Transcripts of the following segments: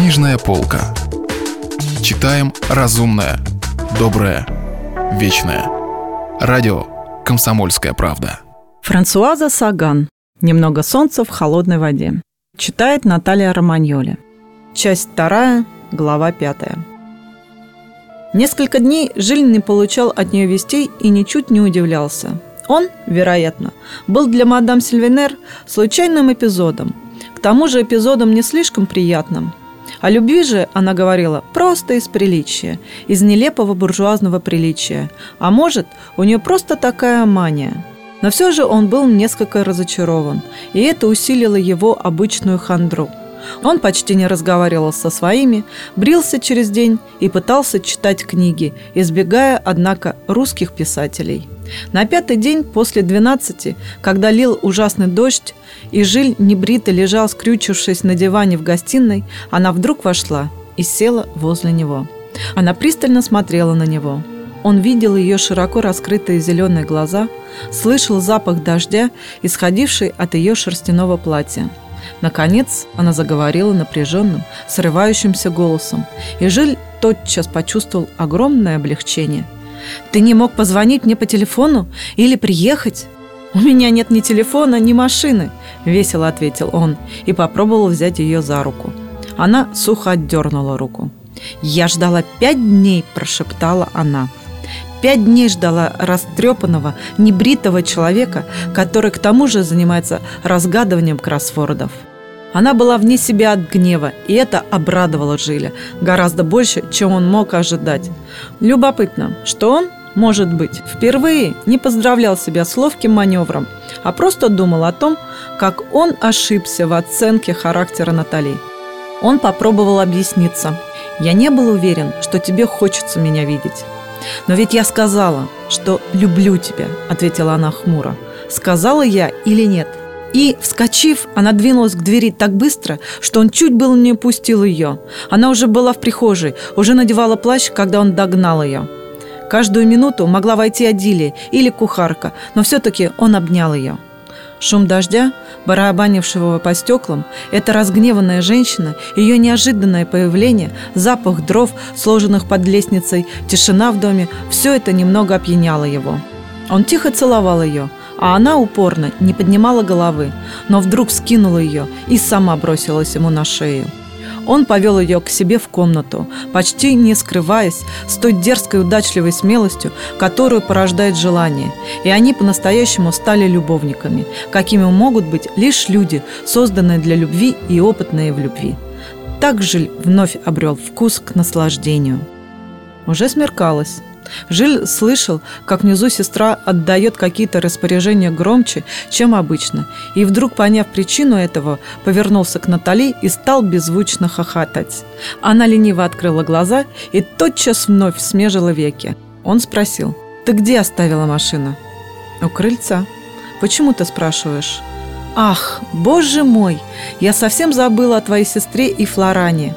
Книжная полка. Читаем разумное, доброе, вечное. Радио «Комсомольская правда». Франсуаза Саган. «Немного солнца в холодной воде». Читает Наталья Романьоли. Часть вторая, глава пятая. Несколько дней Жиль не получал от нее вестей и ничуть не удивлялся. Он, вероятно, был для мадам Сильвенер случайным эпизодом. К тому же эпизодом не слишком приятным. О любви же она говорила просто из приличия, из нелепого буржуазного приличия. А может, у нее просто такая мания. Но все же он был несколько разочарован, и это усилило его обычную хандру – он почти не разговаривал со своими, брился через день и пытался читать книги, избегая, однако, русских писателей. На пятый день после двенадцати, когда лил ужасный дождь, и Жиль небрито лежал, скрючившись на диване в гостиной, она вдруг вошла и села возле него. Она пристально смотрела на него. Он видел ее широко раскрытые зеленые глаза, слышал запах дождя, исходивший от ее шерстяного платья. Наконец она заговорила напряженным, срывающимся голосом, и Жиль тотчас почувствовал огромное облегчение. «Ты не мог позвонить мне по телефону или приехать?» «У меня нет ни телефона, ни машины», – весело ответил он и попробовал взять ее за руку. Она сухо отдернула руку. «Я ждала пять дней», – прошептала она. Пять дней ждала растрепанного, небритого человека, который к тому же занимается разгадыванием кроссвордов. Она была вне себя от гнева, и это обрадовало Жиля гораздо больше, чем он мог ожидать. Любопытно, что он, может быть, впервые не поздравлял себя с ловким маневром, а просто думал о том, как он ошибся в оценке характера Натали. Он попробовал объясниться. «Я не был уверен, что тебе хочется меня видеть». «Но ведь я сказала, что люблю тебя», — ответила она хмуро. «Сказала я или нет?» И, вскочив, она двинулась к двери так быстро, что он чуть было не упустил ее. Она уже была в прихожей, уже надевала плащ, когда он догнал ее. Каждую минуту могла войти Адилия или кухарка, но все-таки он обнял ее. Шум дождя, барабанившего по стеклам, эта разгневанная женщина, ее неожиданное появление, запах дров, сложенных под лестницей, тишина в доме – все это немного опьяняло его. Он тихо целовал ее – а она упорно не поднимала головы, но вдруг скинула ее и сама бросилась ему на шею. Он повел ее к себе в комнату, почти не скрываясь, с той дерзкой удачливой смелостью, которую порождает желание. И они по-настоящему стали любовниками, какими могут быть лишь люди, созданные для любви и опытные в любви. Так Жиль вновь обрел вкус к наслаждению. Уже смеркалось. Жиль слышал, как внизу сестра отдает какие-то распоряжения громче, чем обычно, и вдруг, поняв причину этого, повернулся к Натали и стал беззвучно хохотать. Она лениво открыла глаза и тотчас вновь смежила веки. Он спросил, «Ты где оставила машину?» «У крыльца». «Почему ты спрашиваешь?» «Ах, боже мой! Я совсем забыла о твоей сестре и Флоране.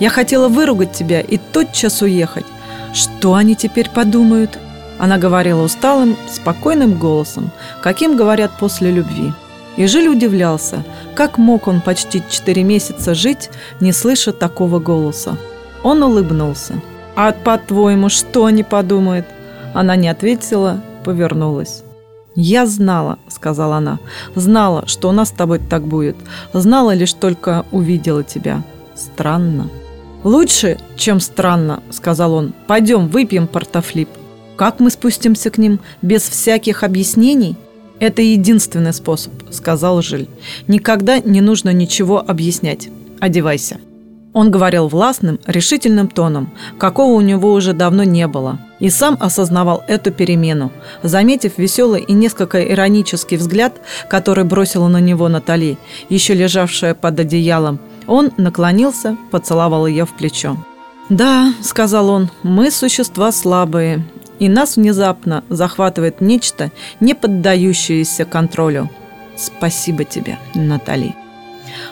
Я хотела выругать тебя и тотчас уехать. Что они теперь подумают? Она говорила усталым, спокойным голосом, каким говорят после любви. И Жиль удивлялся, как мог он почти четыре месяца жить, не слыша такого голоса. Он улыбнулся. «А по-твоему, что они подумают?» Она не ответила, повернулась. «Я знала», — сказала она, — «знала, что у нас с тобой так будет. Знала лишь только увидела тебя. Странно». «Лучше, чем странно», — сказал он. «Пойдем, выпьем портофлип». «Как мы спустимся к ним? Без всяких объяснений?» «Это единственный способ», — сказал Жиль. «Никогда не нужно ничего объяснять. Одевайся». Он говорил властным, решительным тоном, какого у него уже давно не было, и сам осознавал эту перемену. Заметив веселый и несколько иронический взгляд, который бросила на него Натали, еще лежавшая под одеялом, он наклонился, поцеловал ее в плечо. «Да», — сказал он, — «мы существа слабые, и нас внезапно захватывает нечто, не поддающееся контролю. Спасибо тебе, Натали».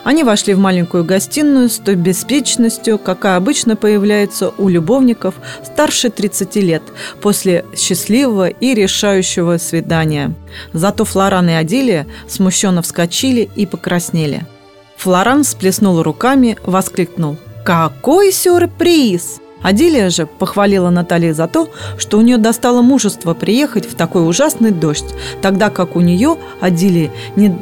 Они вошли в маленькую гостиную с той беспечностью, какая обычно появляется у любовников старше 30 лет после счастливого и решающего свидания. Зато Флоран и Адилия смущенно вскочили и покраснели – Флоран сплеснул руками, воскликнул. Какой сюрприз! Адилия же похвалила Натали за то, что у нее достало мужество приехать в такой ужасный дождь, тогда как у нее, Адилии, не,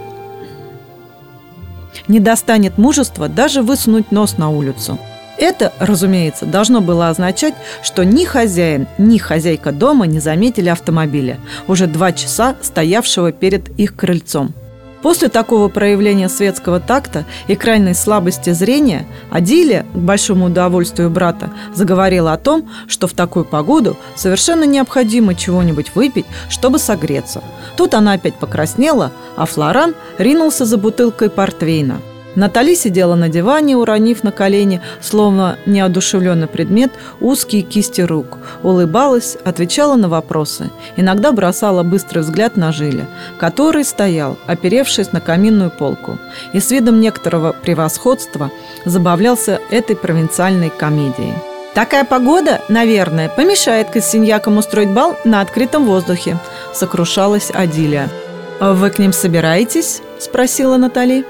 не достанет мужества даже высунуть нос на улицу. Это, разумеется, должно было означать, что ни хозяин, ни хозяйка дома не заметили автомобиля, уже два часа стоявшего перед их крыльцом. После такого проявления светского такта и крайней слабости зрения Адилия, к большому удовольствию брата, заговорила о том, что в такую погоду совершенно необходимо чего-нибудь выпить, чтобы согреться. Тут она опять покраснела, а Флоран ринулся за бутылкой портвейна – Натали сидела на диване, уронив на колени, словно неодушевленный предмет, узкие кисти рук. Улыбалась, отвечала на вопросы. Иногда бросала быстрый взгляд на Жиля, который стоял, оперевшись на каминную полку. И с видом некоторого превосходства забавлялся этой провинциальной комедией. «Такая погода, наверное, помешает кассиньякам устроить бал на открытом воздухе», – сокрушалась Адилия. «Вы к ним собираетесь?» – спросила Натали.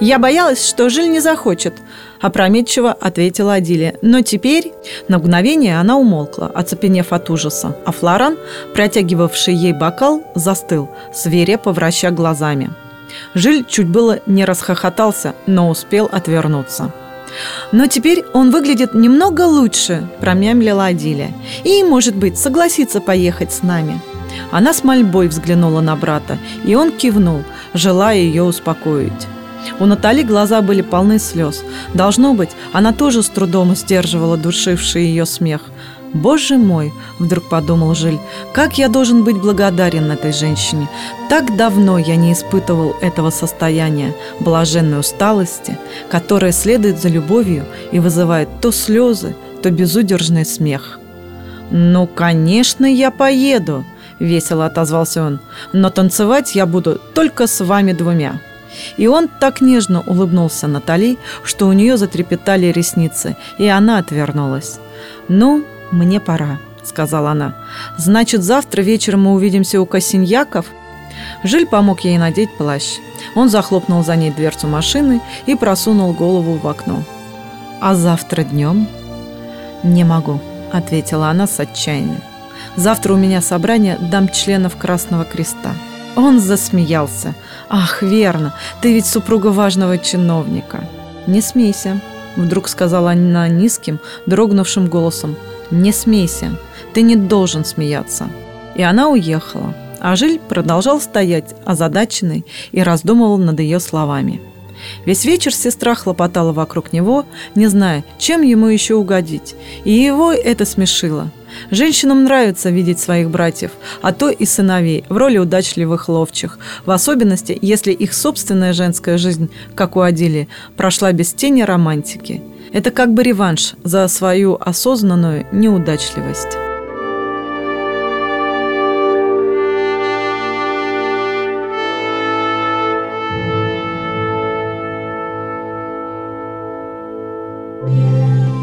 «Я боялась, что Жиль не захочет», – опрометчиво ответила Адилия. Но теперь на мгновение она умолкла, оцепенев от ужаса, а Флоран, протягивавший ей бокал, застыл, свирепо враща глазами. Жиль чуть было не расхохотался, но успел отвернуться. «Но теперь он выглядит немного лучше», – промямлила Адилия. «И, может быть, согласится поехать с нами». Она с мольбой взглянула на брата, и он кивнул, желая ее успокоить. У Натали глаза были полны слез. Должно быть, она тоже с трудом сдерживала душивший ее смех. «Боже мой!» – вдруг подумал Жиль. «Как я должен быть благодарен этой женщине! Так давно я не испытывал этого состояния, блаженной усталости, которая следует за любовью и вызывает то слезы, то безудержный смех». «Ну, конечно, я поеду!» – весело отозвался он. «Но танцевать я буду только с вами двумя». И он так нежно улыбнулся Натали, что у нее затрепетали ресницы, и она отвернулась. «Ну, мне пора», — сказала она. «Значит, завтра вечером мы увидимся у Косиньяков?» Жиль помог ей надеть плащ. Он захлопнул за ней дверцу машины и просунул голову в окно. «А завтра днем?» «Не могу», — ответила она с отчаянием. «Завтра у меня собрание дам членов Красного Креста». Он засмеялся. «Ах, верно, ты ведь супруга важного чиновника». «Не смейся», — вдруг сказала она низким, дрогнувшим голосом. «Не смейся, ты не должен смеяться». И она уехала. А Жиль продолжал стоять, озадаченный, и раздумывал над ее словами. Весь вечер сестра хлопотала вокруг него, не зная, чем ему еще угодить, и его это смешило. Женщинам нравится видеть своих братьев, а то и сыновей, в роли удачливых ловчих, в особенности, если их собственная женская жизнь, как у Адили, прошла без тени романтики. Это как бы реванш за свою осознанную неудачливость.